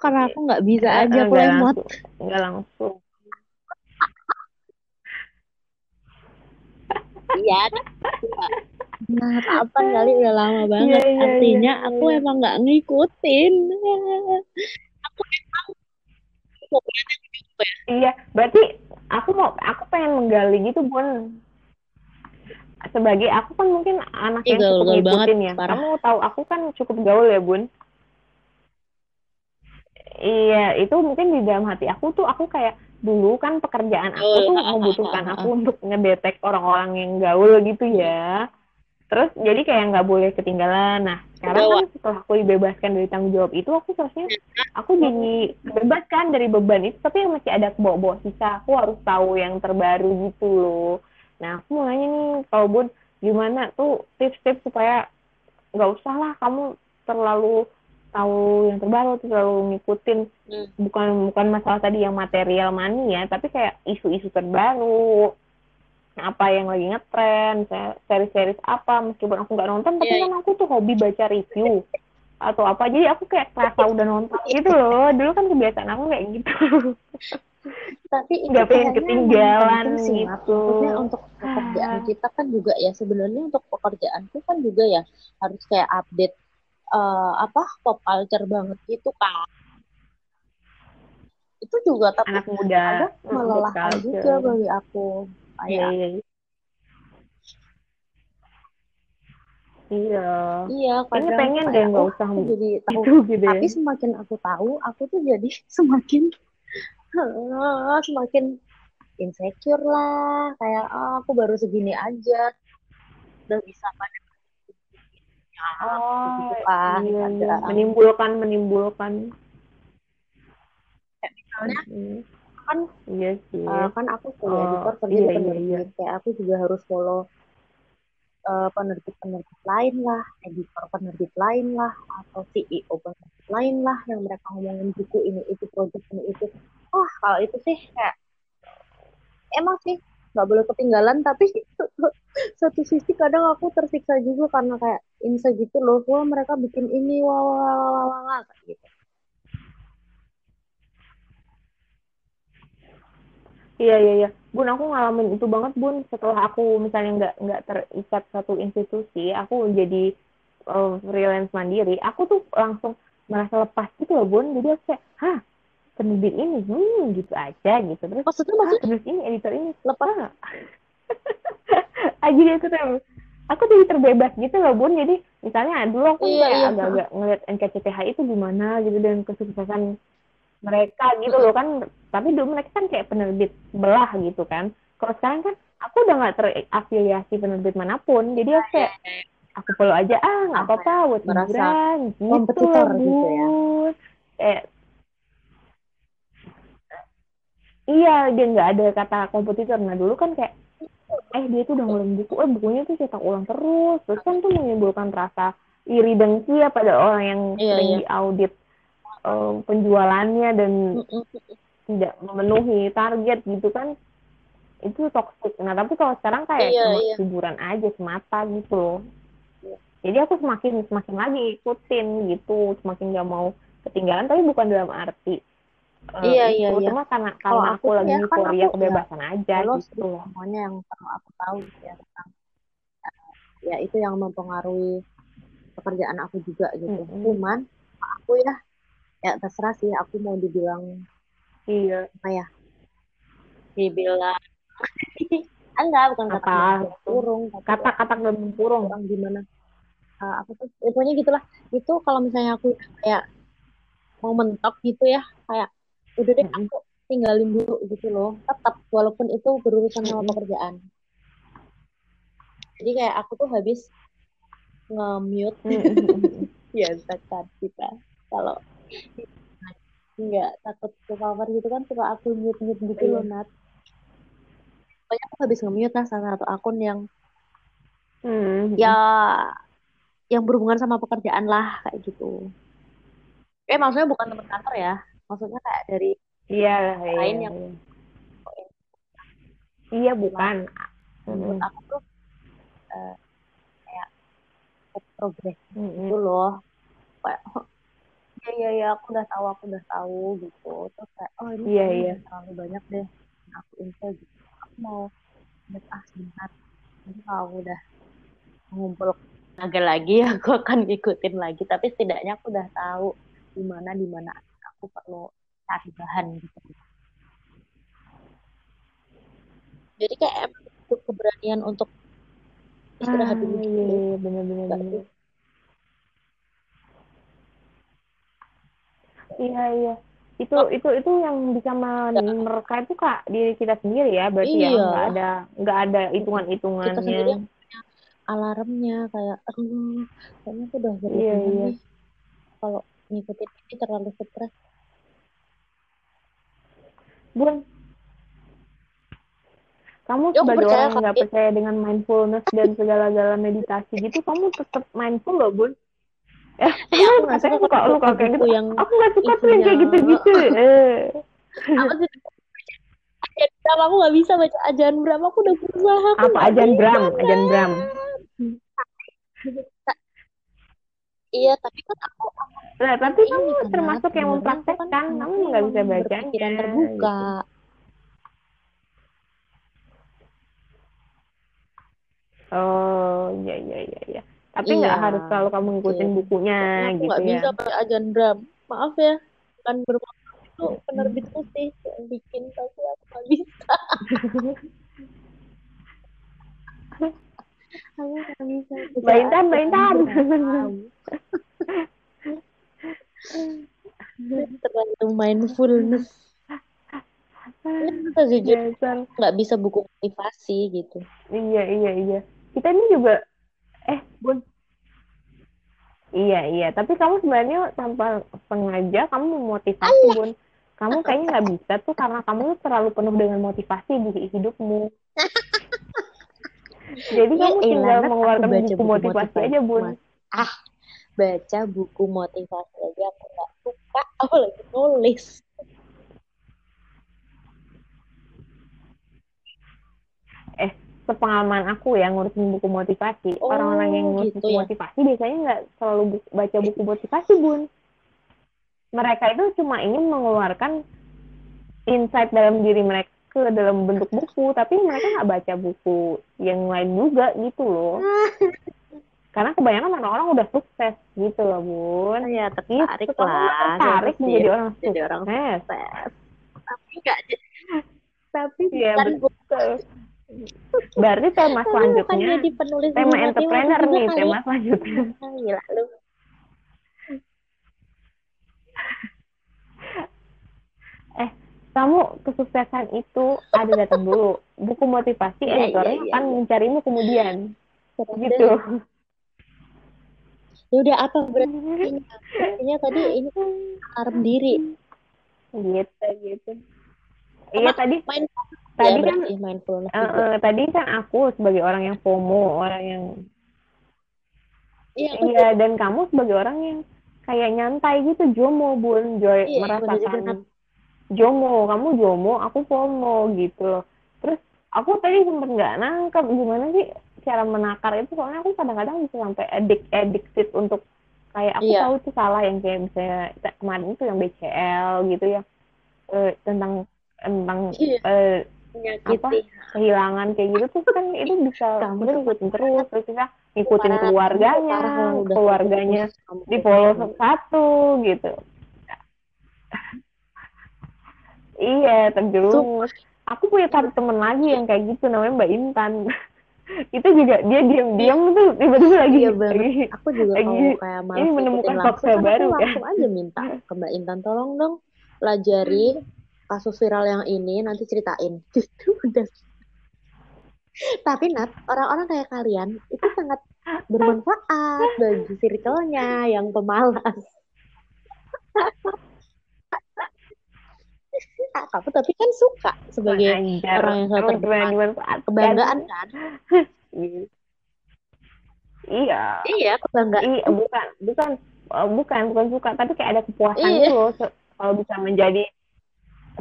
S4: karena aku nggak bisa
S3: Eh,
S4: aja aku
S3: nggak
S4: lemot
S3: nggak langsung
S4: iya. Nah apa kali udah lama banget.
S3: Iya, iya,
S4: artinya
S3: iya,
S4: aku
S3: iya.
S4: emang nggak ngikutin. Aku emang
S3: iya berarti aku mau aku pengen menggali gitu bun. Sebagai aku kan mungkin anak
S4: Ih,
S3: yang cukup
S4: gaul-gaul banget,
S3: ngikutin ya.
S4: parah.
S3: kamu tahu aku kan cukup gaul ya bun. Iya itu mungkin di dalam hati aku tuh aku kayak dulu kan pekerjaan aku tuh
S4: ah, ah,
S3: membutuhkan
S4: ah, ah,
S3: aku untuk ngedetek orang-orang yang gaul gitu ya. Terus jadi kayak nggak boleh ketinggalan. Nah sekarang kan setelah aku dibebaskan dari tanggung jawab itu aku seharusnya aku jadi bebas kan dari beban itu tapi masih ada bawa-bawa sisa aku harus tahu yang terbaru gitu loh. Nah aku mau nanya nih kalau bun gimana tuh tips-tips supaya nggak usah lah kamu terlalu tahu yang terbaru terlalu ngikutin.
S4: Hmm.
S3: bukan bukan masalah tadi yang material money ya tapi kayak isu-isu terbaru. Apa yang lagi ngetren saya series-series apa meskipun aku nggak nonton tapi
S4: Iya,
S3: kan aku tuh hobi baca review. Atau apa jadi aku kayak kerasa udah nonton gitu loh. Dulu kan kebiasaan aku kayak gitu.
S4: Tapi
S3: Nggak pengen ketinggalan
S4: sih,
S3: gitu.
S4: maksudnya untuk pekerjaan
S3: Ah.
S4: kita kan juga ya sebenarnya untuk pekerjaanku kan juga ya harus kayak update eh, apa pop culture banget gitu kan itu juga tapi
S3: anak muda
S4: agak melelahkan
S3: culture.
S4: juga bagi aku
S3: Iya,
S4: kayak
S3: iya, iya. Iya.
S4: iya
S3: Ini
S4: kadang
S3: pengen deh nggak
S4: oh,
S3: usah
S4: aku jadi [LAUGHS] tahu
S3: gitu gitu ya.
S4: tapi semakin aku tahu aku tuh jadi [LAUGHS] semakin [LAUGHS] semakin insecure lah kayak ah, aku baru segini aja udah bisa pada
S3: Oh,
S4: gitu kan
S3: iya,
S4: ada
S3: iya. menimbulkan menimbulkan.
S4: kayak misalnya
S3: Mm.
S4: kan
S3: Iya sih.
S4: eh, kan aku sebagai
S3: Oh,
S4: editor kerja
S3: iya,
S4: di
S3: iya,
S4: penerbit
S3: iya.
S4: kayak aku juga harus follow eh, penerbit-penerbit lain lah editor penerbit lain lah atau CEO penerbit lain lah yang mereka ngomongin buku ini itu project ini itu wah kalau itu sih kayak emang sih nggak boleh ketinggalan tapi [LAUGHS] satu sisi kadang aku tersiksa juga karena kayak insa gitu loh wah mereka bikin ini wah wah wah wah, wah, wah, gitu
S3: Iya iya iya. Bun aku ngalamin itu banget Bun. Setelah aku misalnya nggak nggak terikat satu institusi, aku jadi eh, freelance mandiri. Aku tuh langsung merasa lepas gitu loh Bun. Jadi aku kayak, hah penerbit ini, hmm gitu aja gitu. Terus
S4: maksudnya
S3: ah,
S4: maksudnya
S3: terus ini editor ini.
S4: Lepas.
S3: Ah. [LAUGHS] aja itu tuh aku jadi terbebas gitu loh bun. Jadi misalnya dulu aku
S4: Iya, iya.
S3: agak-agak ngeliat NKCTH itu gimana gitu dan kesuksesan mereka gitu loh kan. Tapi dulu mereka kan kayak penerbit belah gitu kan. Kalau sekarang kan aku udah nggak terafiliasi penerbit mana pun. Jadi aku kayak aku follow aja ah nggak
S4: Apa
S3: apa-apa buat
S4: merasa
S3: hiburan gitu
S4: gitu ya.
S3: kayak Iya, dia nggak ada kata kompetitor. Nah dulu kan kayak, eh dia tuh udah ngeluarin buku, eh bukunya tuh cetak ulang terus. Terus kan tuh menimbulkan rasa iri dengki ya pada orang yang
S4: Iya,
S3: sering
S4: iya.
S3: diaudit eh, penjualannya dan tidak memenuhi target gitu kan. Itu toxic. Nah tapi kalau sekarang kayak
S4: Iya,
S3: cuma
S4: iya.
S3: hiburan aja semata gitu loh.
S4: Iya.
S3: Jadi aku semakin semakin lagi ikutin gitu, semakin nggak mau ketinggalan. Tapi bukan dalam arti eh,
S4: Iya, iya, iya.
S3: Cuma karena
S4: Kalau
S3: karena
S4: aku
S3: aku lagi
S4: kan
S3: euforia
S4: ya
S3: kebebasan aja gitu loh.
S4: semuanya yang perlu aku tahu gitu ya tentang eh, ya itu yang mempengaruhi pekerjaan aku juga gitu.
S3: Mm-mm.
S4: Cuman aku ya ya terserah sih aku mau dibilang
S3: Iya.
S4: apa ya? Dibilang [LAUGHS] enggak bukan kata tapi
S3: Kata-kata dalam kurung.
S4: orang gimana eh, apa tuh ya, pokoknya gitulah itu kalau misalnya aku kayak mau mentok gitu ya kayak udah deh aku tinggalin dulu gitu loh. Tetap walaupun itu berurusan sama pekerjaan. Jadi kayak aku tuh habis nge-mute.
S3: Mm-mm.
S4: biasa kan kita kalau nggak takut ke cover gitu kan suka aku mute-mute gitu
S3: Iya.
S4: loh Nat. Pokoknya aku habis nge-mute lah salah satu akun yang ya yang berhubungan sama pekerjaan lah kayak gitu. Eh maksudnya bukan teman kantor ya maksudnya kayak dari
S3: Iya, iya.
S4: Lain yang-
S3: iya. Iya, bukan.
S4: menurut
S3: Mm-mm.
S4: aku tuh eh, kayak progres
S3: Mm-mm.
S4: gitu loh kayak oh, iya iya iya aku udah tahu aku udah tahu gitu terus kayak oh ini
S3: Iya, iya.
S4: udah terlalu banyak deh aku info gitu aku mau lihat ah sebentar nanti kalau aku udah ngumpul tenaga lagi [LAUGHS] aku akan ngikutin lagi tapi setidaknya aku udah tahu di mana di mana aku perlu cari bahan gitu jadi kayak butuh keberanian untuk istirahat
S3: Ah,
S4: dulu
S3: iya,
S4: gitu.
S3: iya, benar-benar. Iya, iya. Itu itu itu yang bisa menerka itu kak diri kita sendiri ya, berarti ya
S4: Iya.
S3: nggak ada nggak ada
S4: kita sendiri
S3: hitungan-hitungannya.
S4: yang punya alarmnya kayak aduh kayaknya aku udah
S3: Iya,
S4: berlebihan
S3: iya.
S4: nih kalau ngikutin ini terlalu stres
S3: Bun, kamu
S4: aku
S3: sebagai
S4: percaya,
S3: orang yang nggak percaya dengan mindfulness dan segala-gala meditasi gitu, kamu tetap mindful loh, Bun. Eh,
S4: Ya, aku nggak
S3: katanya
S4: suka
S3: suka lu kayak gitu.
S4: yang
S3: Aku nggak suka tuh yang kayak gitu-gitu. [LAUGHS] Eh.
S4: ajan Bram aku nggak bisa baca ajan Bram aku udah berusaha aku
S3: Apa
S4: nggak
S3: ajan Bram?
S4: Bram.
S3: Ajan Bram.
S4: Iya tapi kan aku
S3: Nah, tapi
S4: ini
S3: kamu
S4: kan,
S3: termasuk yang
S4: aku
S3: mempraktekkan,
S4: kan
S3: kamu nggak bisa
S4: emang
S3: bacanya.
S4: berpikiran terbuka
S3: Oh, iya iya iya iya. Tapi nggak
S4: Iya,
S3: harus selalu kamu ngikutin
S4: oke.
S3: bukunya
S4: aku
S3: gitu
S4: nggak
S3: ya.
S4: bisa pakai ajan maaf ya kan bermaksud itu penerbit putih yang bikin tapi aku nggak bisa [LAUGHS] aku nggak bisa
S3: Mbak Intan, Mbak Intan. [LAUGHS]
S4: Terlalu mindfulness kita jujur nggak bisa buku motivasi gitu
S3: Iya iya iya. Kita ini juga eh Bun. Iya iya. Tapi kamu sebenarnya tanpa sengaja kamu memotivasi Bun. Kamu kayaknya nggak bisa tuh karena kamu terlalu penuh dengan motivasi di hidupmu. [LAUGHS] Jadi
S4: Ya
S3: kamu tinggal
S4: aku
S3: mengeluarkan
S4: baca
S3: buku motivasi
S4: motivasi,
S3: aja Bun.
S4: Ah baca buku motivasi aja aku nggak suka [LAUGHS] apalagi nulis
S3: Sepengalaman aku ya ngurusin buku motivasi,
S4: Oh,
S3: orang-orang yang ngurus
S4: gitu
S3: buku
S4: ya.
S3: motivasi biasanya nggak selalu bu- baca buku motivasi Bun. Mereka itu cuma ingin mengeluarkan insight dalam diri mereka ke dalam bentuk buku, tapi mereka nggak baca buku yang lain juga gitu loh. [LAUGHS] Karena kebanyakan orang-orang udah sukses gitu loh, Bun.
S4: ya
S3: Gitu,
S4: tertarik
S3: kamu
S4: lah
S3: tertarik menjadi
S4: jadi-
S3: orang
S4: jadi orang
S3: sukses.
S4: sukses tapi nggak tapi
S3: Iya,
S4: bukan
S3: betul. Berarti tema
S4: bukan
S3: selanjutnya,
S4: jadi penulis
S3: tema entrepreneur nih,
S4: kali.
S3: tema selanjutnya.
S4: Gila lu
S3: Kamu kesuksesan itu ada datang dulu. Buku motivasi
S4: Iya,
S3: editornya
S4: iya, iya,
S3: akan
S4: iya.
S3: mencarimu kemudian. Gitu.
S4: ya udah apa berarti artinya tadi ini alarm diri
S3: gitu gitu. Iya tadi
S4: main
S3: tadi
S4: ya
S3: kan
S4: mindfulness
S3: eh,
S4: juga
S3: eh, tadi kan aku sebagai orang yang FOMO, orang yang
S4: iya
S3: iya dan kamu sebagai orang yang kayak nyantai gitu, jomo bun, joy
S4: Iya, juga,
S3: merasakan jomo, kamu jomo, aku FOMO gitu loh. Terus aku tadi sempet nggak nangkep gimana sih cara menakar itu, soalnya aku kadang-kadang bisa sampai addict addicted untuk kayak aku
S4: Iya.
S3: tahu itu salah yang kayak misalnya kemarin itu yang BCL gitu ya eh, tentang tentang
S4: Iya.
S3: eh,
S4: menyakiti
S3: kehilangan kayak gitu tuh kan itu bisa [LAUGHS]
S4: Kamu
S3: ngikutin terus terus kita ngikutin keluarganya keluarganya di follow satu gitu iya terjerumus. Aku punya satu temen lagi yang kayak gitu namanya Mbak Intan. [LAUGHS] Itu juga dia diam-diam tuh tiba-tiba lagi
S4: Iya [LAUGHS]
S3: lagi
S4: aku juga
S3: lagi
S4: kalau kayak malas
S3: ini menemukan fakta
S4: langsung,
S3: baru
S4: aku
S3: ya.
S4: langsung aja minta ke Mbak Intan tolong dong pelajari kasus viral yang ini nanti ceritain. [LAUGHS] Gitu udah. Tapi Nat orang-orang kayak kalian itu sangat bermanfaat bagi circle-nya yang pemalas Ah, kamu tapi kan suka sebagai
S3: Anjar.
S4: orang yang sangat
S3: dimanfaatkan.
S4: kebanggaan kan [LAUGHS]
S3: iya
S4: iya kebanggaan
S3: Iya, bukan, bukan, eh, bukan, bukan suka, tapi kayak ada kepuasan
S4: Iya.
S3: gitu loh. Kalau bisa menjadi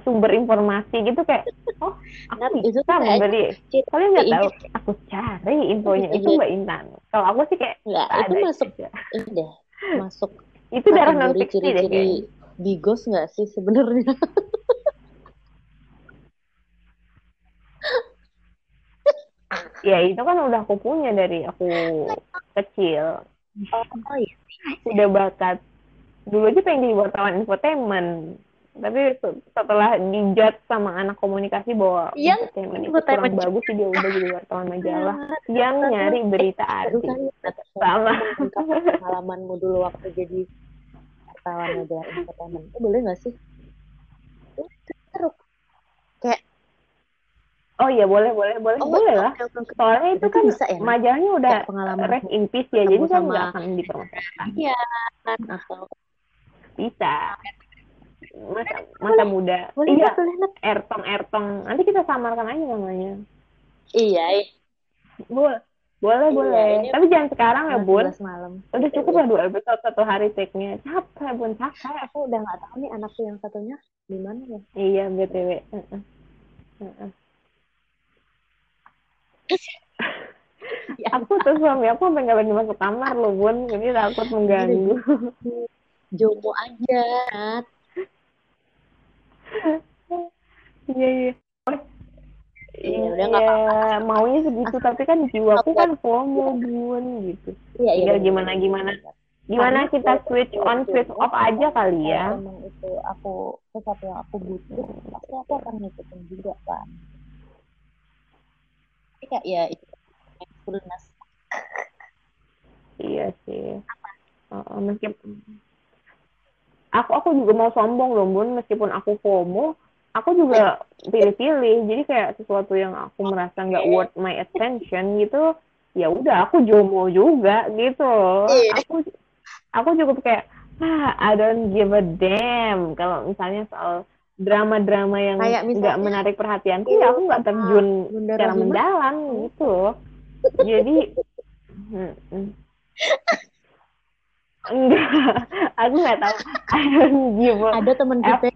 S3: sumber informasi gitu kayak [LAUGHS] oh aku
S4: Nah, itu kayak
S3: memberi kalian nggak tahu aku cari infonya itu
S4: Iya.
S3: mbak Intan kalau aku sih kayak nggak
S4: itu
S3: ada
S4: masuk [LAUGHS] ini deh. Masuk
S3: itu darah non fiksi deh
S4: ciri-ciri bigos nggak sih sebenarnya?
S3: Ya itu kan udah aku punya dari aku kecil.
S4: Oh iya.
S3: udah bakat. Dulu aja pengen jadi wartawan infotainment. Tapi se- setelah dijat sama anak komunikasi bahwa
S4: Yang
S3: infotainment itu
S4: infotainment
S3: kurang bagus sih dia udah jadi wartawan majalah yang nyari berita
S4: Aduh kan
S3: arti sama.
S4: pengalamanmu dulu waktu jadi wartawan majalah entertainment itu boleh nggak sih? Seru.
S3: Oh iya boleh boleh boleh.
S4: Oh
S3: boleh. Lah.
S4: Oke, oke.
S3: soalnya itu kan
S4: bisa ya,
S3: majalahnya udah
S4: pengalaman.
S3: rest in peace ya. Jadi kan nggak akan dipermasalahkan.
S4: Iya atau
S3: bisa. Masa masa muda.
S4: Boleh
S3: iya
S4: boleh
S3: ertong ertong nanti kita samarkan aja namanya.
S4: Iya, iya.
S3: boleh boleh
S4: Iya,
S3: boleh.
S4: ini
S3: tapi jangan sekarang ya bun.
S4: 11 malam.
S3: udah cukup lah dua episode satu hari take-nya. Capek bun capek.
S4: Aku udah nggak tahu nih anakku yang satunya di mana ya.
S3: iya btw Heeh. Heeh. [LAUGHS]
S4: Ya,
S3: aku tuh suami aku sampai nggak berani masuk kamar loh bun. Jadi takut mengganggu. [LAUGHS]
S4: Jomo aja.
S3: Iya iya.
S4: Iya, udah nggak
S3: Iya, maunya segitu tapi kan jiwaku kan FOMO bun gitu.
S4: Iya, iya.
S3: gimana gimana. Gimana kita switch on switch off aja kali ya.
S4: Emang itu aku sesuatu yang aku butuh, pasti aku akan ngikutin juga kan. Kayak ya itu mindfulness.
S3: Iya sih. Uh, meskipun aku aku juga mau sombong loh bun meskipun aku FOMO aku juga pilih-pilih jadi kayak sesuatu yang aku merasa nggak worth my attention gitu ya udah aku jomo juga gitu
S4: Iya.
S3: aku aku cukup kayak ah I don't give a damn kalau misalnya soal drama-drama yang nggak menarik perhatianku ya aku nggak terjun
S4: Bunda
S3: secara mendalam gitu loh. Jadi enggak, [LAUGHS] aku nggak tahu. [LAUGHS]
S4: Ada teman kita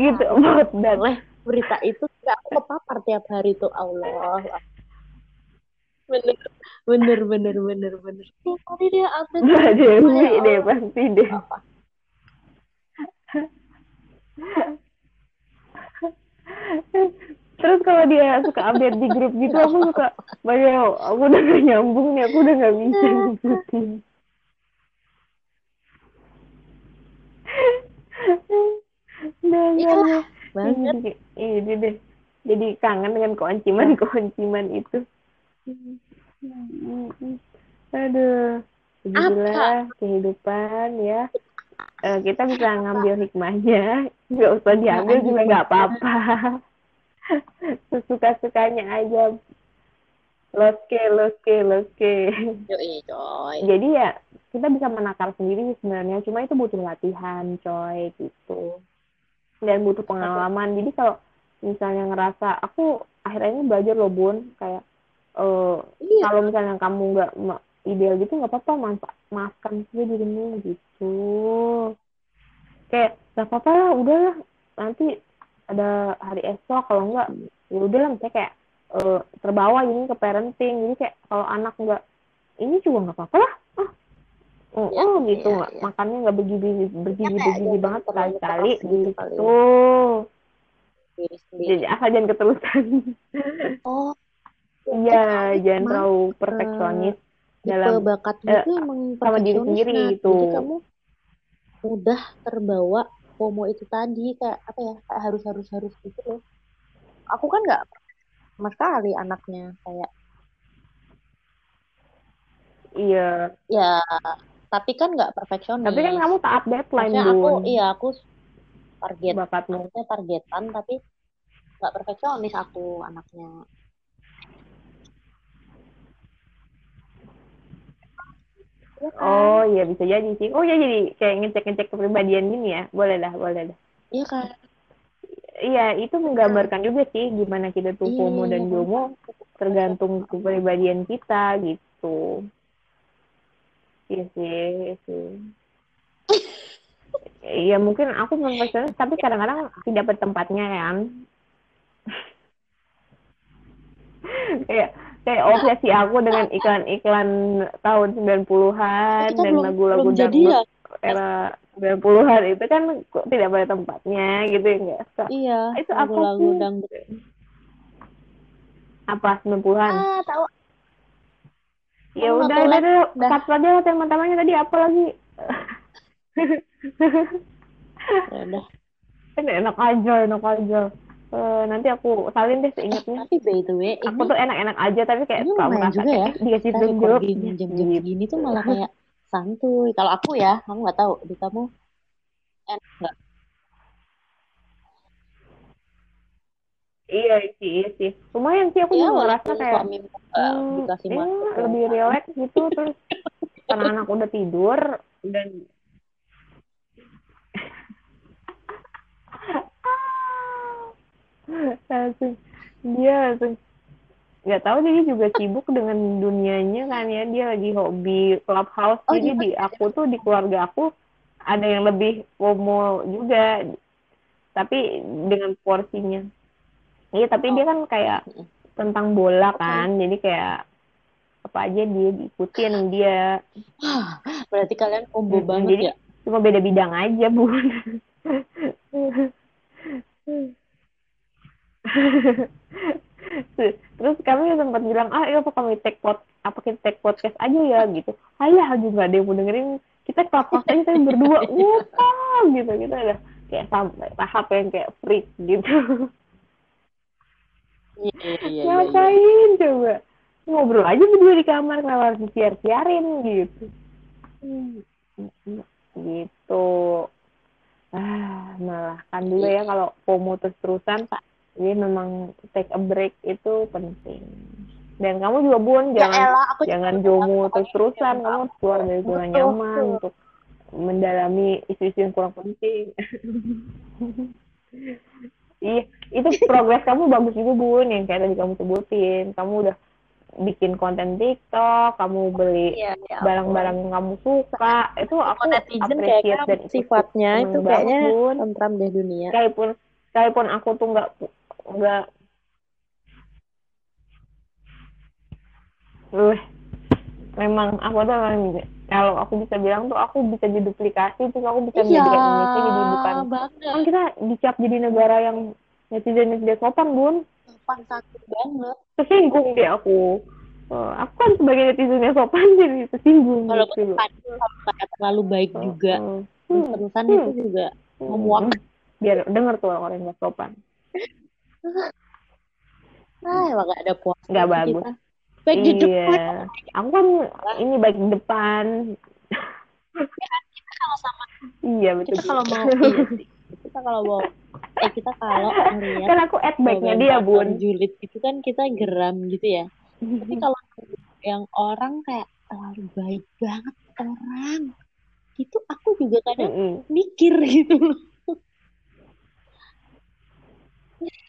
S3: gitu that.
S4: oleh berita itu nggak aku kepapar tiap hari tuh Allah. Bener, bener, bener, bener, bener. Tiap hari dia update. Ya
S3: deh
S4: Allah.
S3: pasti deh. [LAUGHS] Terus kalau dia suka update di grup gitu, aku suka, Bayo, aku udah gak nyambung nih, aku udah gak bisa ngikutin. Dasarnya.
S4: Banget.
S3: Ini, ini deh. Jadi kangen dengan keonciman-keonciman itu. Aduh. Begitulah kehidupan ya. Eh, kita bisa ngambil hikmahnya. Nggak usah diambil juga nggak apa-apa. [LAUGHS] Sesuka-sukanya aja. Loske, loske, loske.
S4: Yoi, coy.
S3: Jadi ya kita bisa menakar sendiri sebenarnya. Cuma itu butuh latihan, coy, gitu. Dan butuh pengalaman. Jadi kalau misalnya ngerasa aku akhirnya ini belajar loh bun kayak eh
S4: Iya.
S3: kalau misalnya kamu nggak ideal gitu nggak apa-apa maaf- maafkan saja dirimu gitu kayak nggak apa-apa lah udahlah nanti ada hari esok kalau enggak ya udahlah misalnya kayak eh, terbawa ini ke parenting jadi kayak kalau anak nggak ini juga nggak apa-apa lah ah oh,
S4: Ya,
S3: oh, gitu
S4: ya, ya.
S3: makannya nggak begini begini begini
S4: jangan
S3: banget sekali-kali
S4: keras gitu kali ya.
S3: gitu
S4: sendiri.
S3: jadi asal jangan keterusan
S4: Oh,
S3: iya jangan terlalu perfeksionis dalam
S4: bakat
S3: eh,
S4: itu emang
S3: sama diri sendiri gitu.
S4: Jadi kamu mudah terbawa FOMO itu tadi kayak apa ya kayak harus harus harus gitu loh. Aku kan nggak sama sekali anaknya kayak
S3: iya
S4: ya tapi kan nggak perfeksionis.
S3: tapi kan kamu taat deadline
S4: Maksudnya aku
S3: bun
S4: iya aku target
S3: bakatmu
S4: targetan tapi nggak perfeksionis aku anaknya. Iya kan?
S3: oh iya bisa jadi sih oh ya jadi kayak ngecek-ngecek kepribadian gini ya boleh dah boleh dah
S4: Iya kan?
S3: iya itu menggambarkan juga sih gimana kita tuh
S4: Iya,
S3: FOMO dan
S4: iya.
S3: JOMO tergantung kepribadian kita gitu iya sih iya sih [LAUGHS] Iya mungkin aku perfeksionis tapi kadang-kadang tidak pada tempatnya kan. [LAUGHS] kayak kayak obsesi aku dengan iklan-iklan tahun 90-an
S4: Kita
S3: dan lagu-lagu
S4: jadi ya.
S3: dangdut era 90-an itu kan kok tidak pada tempatnya gitu ya enggak
S4: Iya,
S3: Itu apa sih?
S4: dangdut.
S3: apa 90-an
S2: Ah, tahu.
S3: ya
S4: Oh,
S3: udah udah
S4: lagi.
S3: udah cut aja teman-temannya tadi apa lagi
S4: Ya udah. [LAUGHS]
S3: kan enak aja enak aja Eh, nanti aku salin deh seingatnya
S4: Tapi by the way,
S3: aku
S4: ini
S3: tuh enak-enak aja tapi kayak suka merasa
S4: juga ya.
S3: kayak dikasih film
S4: recording jam-jam
S3: gitu.
S4: segini tuh malah kayak santuy. Kalau aku ya, kamu nggak tahu. Di kamu enak nggak?
S3: iya sih iya sih lumayan sih aku
S4: Ya,
S3: juga ngerasa
S4: walaupun
S3: kayak
S4: suami nggak
S3: hmm,
S4: dikasih
S3: ya,
S4: masuk. ya.
S3: lebih relax gitu terus karena anak udah tidur dan langsung. Dia langsung nggak tahu jadi juga sibuk dengan dunianya kan ya. Dia lagi hobi clubhouse.
S4: Oh,
S3: jadi
S4: dia
S3: di aku tuh di keluarga aku ada yang lebih FOMO juga. Tapi dengan porsinya. Iya tapi dia kan kayak tentang bola kan. Jadi kayak apa aja dia diikutin dia. [SIGHS]
S4: Berarti kalian combo banget
S3: jadi-
S4: ya.
S3: cuma beda bidang aja bun [LAUGHS] [LAUGHS] terus kami sempat bilang ah iya apa kami take pod apa kita take podcast aja ya gitu. Ayah juga ada yang mau dengerin. Kita clubhouse aja tapi berdua. [LAUGHS] Wah gitu gitu. Ada kayak sampai tahap yang kayak freak gitu.
S4: Iya, iya, iya, iya.
S3: ngapain coba? Ngobrol aja berdua di kamar kenapa harus disiar-siarin gitu. Gitu. Ah malah kan dulu ya kalau FOMO terus terusan pak jadi memang take a break itu penting. Dan kamu juga bun
S4: Ya
S3: jangan
S4: elah, aku
S3: jangan jomo
S4: pokoknya
S3: terus terusan kamu harus keluar dari zona nyaman
S4: betul.
S3: untuk mendalami isu-isu yang kurang penting. [LAUGHS] Iya itu progres kamu bagus juga bun yang kayak tadi kamu sebutin. Kamu udah bikin konten TikTok kamu beli
S4: Iya, ya
S3: barang-barang yang kamu suka. Itu aku
S4: kayaknya
S3: dan
S4: sifatnya itu kayaknya
S3: Bun.
S4: tentram deh dunia.
S3: sekalipun sekalipun aku tuh nggak nggak uh, memang aku tuh memang kalau aku bisa bilang tuh aku bisa diduplikasi terus aku bisa
S4: Iya,
S3: menjadikan Indonesia jadi bukan
S4: banget.
S3: kan kita dicap jadi negara yang netizen tidak sopan bun
S4: Sopan santun banget.
S3: tersinggung deh aku Eh, aku kan sebagai netizen yang sopan [LAUGHS] jadi tersinggung gitu
S4: kalau kayak terlalu baik juga,
S3: Hmm.
S4: terusan
S3: Hmm.
S4: itu juga memuak.
S3: biar denger tuh orang yang sopan [LAUGHS]
S4: Ah, emang gak ada puas.
S3: Nggak bagus.
S4: Kita. Baik di depan.
S3: iya aku kan ini baik di depan
S4: Kalau sama
S3: iya betul
S4: kita kalau mau [LAUGHS] iya. Kita kalau mau eh kita kalau ngeliat
S3: kan aku add backnya dia bun
S4: julid itu kan kita geram gitu ya. Tapi kalau yang orang kayak terlalu baik banget orang itu aku juga kadang
S3: Mm-mm.
S4: mikir gitu loh. ah,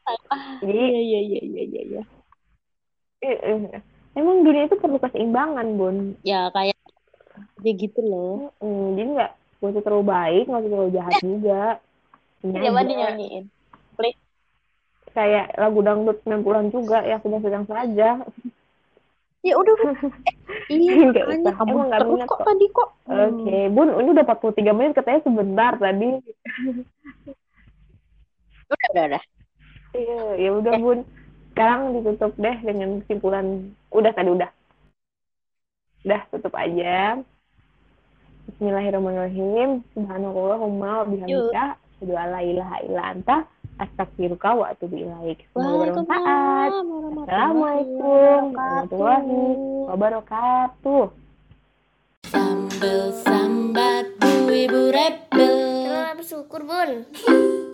S3: Jadi-
S4: iya iya iya iya iya iya.
S3: Eh, eh. emang dunia itu perlu keseimbangan bun
S4: Ya kayak ya gitu loh.
S3: Mm, jadi nggak nggak usah terlalu baik nggak usah terlalu jahat juga Ini
S4: Coba dinyanyiin.
S3: kayak lagu dangdut 90-an juga ya sedang-sedang saja
S4: Ya udah. [LAUGHS] Eh, iya,
S3: usah.
S4: kamu
S3: Emang nggak minat
S4: kok
S3: kok.
S4: tadi kok.
S3: Oke, Bun, ini udah 43 menit katanya sebentar tadi.
S4: Udah, udah, udah.
S3: Iya, ya udah Bun. Sekarang ditutup deh dengan kesimpulan. Udah tadi udah. Udah tutup aja. Bismillahirrahmanirrahim. Subhanallahumma wa bihamdika. Asyhadu an la ilaha illa anta. Astaghfiruka wa atubu ilaik. Semoga bermanfaat. Assalamualaikum
S4: wabarakatuh.
S3: warahmatullahi wabarakatuh.
S1: Sambal sambat bu ibu rebel
S2: Terus bersyukur bun. [LAUGHS]